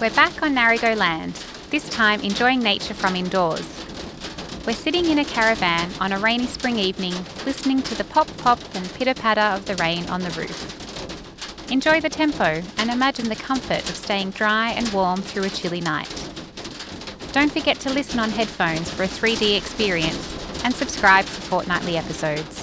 We're back on Ngarigo Land, this time enjoying nature from indoors. We're sitting in a caravan on a rainy spring evening, listening to the pop pop and pitter patter of the rain on the roof. Enjoy the tempo and imagine the comfort of staying dry and warm through a chilly night. Don't forget to listen on headphones for a 3D experience and subscribe for fortnightly episodes.